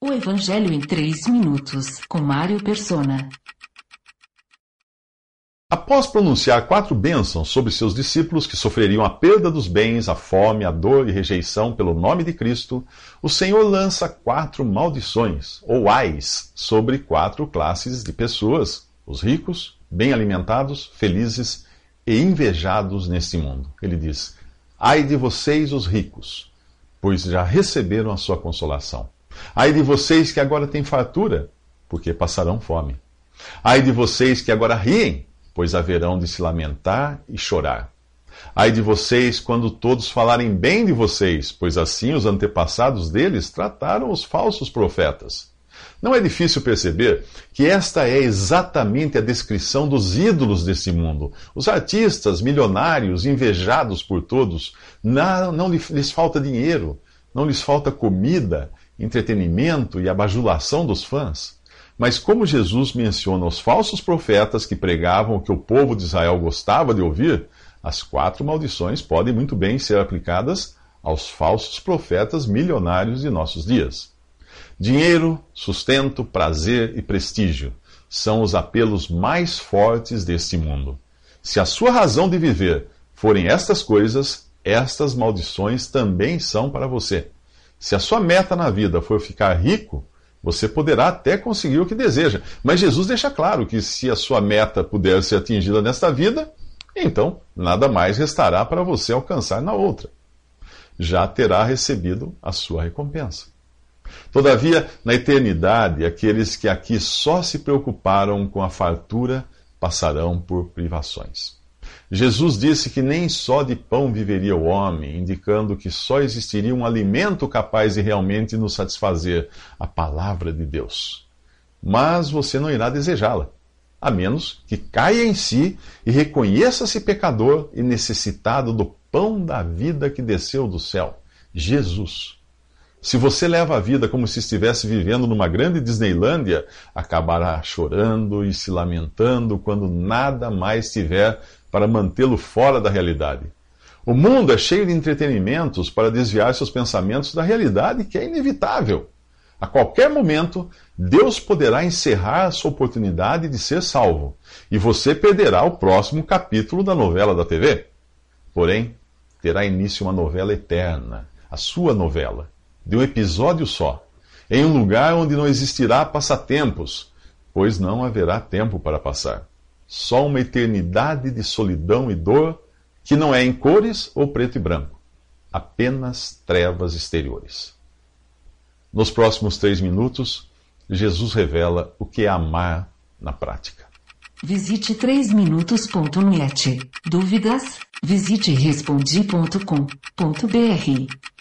O Evangelho em 3 minutos, com Mário Persona. Após pronunciar quatro bênçãos sobre seus discípulos que sofreriam a perda dos bens, a fome, a dor e rejeição pelo nome de Cristo, o Senhor lança quatro maldições, ou ais, sobre quatro classes de pessoas: os ricos, bem alimentados, felizes e invejados neste mundo. Ele diz: Ai de vocês, os ricos, pois já receberam a sua consolação. Ai de vocês que agora têm fartura, porque passarão fome. Ai de vocês que agora riem, pois haverão de se lamentar e chorar. Ai de vocês quando todos falarem bem de vocês, pois assim os antepassados deles trataram os falsos profetas. Não é difícil perceber que esta é exatamente a descrição dos ídolos desse mundo. Os artistas milionários, invejados por todos, não, não lhes falta dinheiro, não lhes falta comida, entretenimento e a bajulação dos fãs. Mas como Jesus menciona os falsos profetas que pregavam o que o povo de Israel gostava de ouvir, as quatro maldições podem muito bem ser aplicadas aos falsos profetas milionários de nossos dias. Dinheiro, sustento, prazer e prestígio são os apelos mais fortes deste mundo. Se a sua razão de viver forem estas coisas, estas maldições também são para você. Se a sua meta na vida for ficar rico, você poderá até conseguir o que deseja. Mas Jesus deixa claro que se a sua meta puder ser atingida nesta vida, então nada mais restará para você alcançar na outra. Já terá recebido a sua recompensa. Todavia, na eternidade, aqueles que aqui só se preocuparam com a fartura passarão por privações. Jesus disse que nem só de pão viveria o homem, indicando que só existiria um alimento capaz de realmente nos satisfazer a palavra de Deus. Mas você não irá desejá-la, a menos que caia em si e reconheça-se pecador e necessitado do pão da vida que desceu do céu, Jesus. Se você leva a vida como se estivesse vivendo numa grande Disneylândia, acabará chorando e se lamentando quando nada mais tiver para mantê-lo fora da realidade. O mundo é cheio de entretenimentos para desviar seus pensamentos da realidade que é inevitável. A qualquer momento, Deus poderá encerrar a sua oportunidade de ser salvo e você perderá o próximo capítulo da novela da TV. Porém, terá início uma novela eterna, a sua novela de um episódio só, em um lugar onde não existirá passatempos, pois não haverá tempo para passar. Só uma eternidade de solidão e dor que não é em cores ou preto e branco, apenas trevas exteriores. Nos próximos três minutos, Jesus revela o que é amar na prática. Visite 3minutos.net. Dúvidas? Visite respondi.com.br.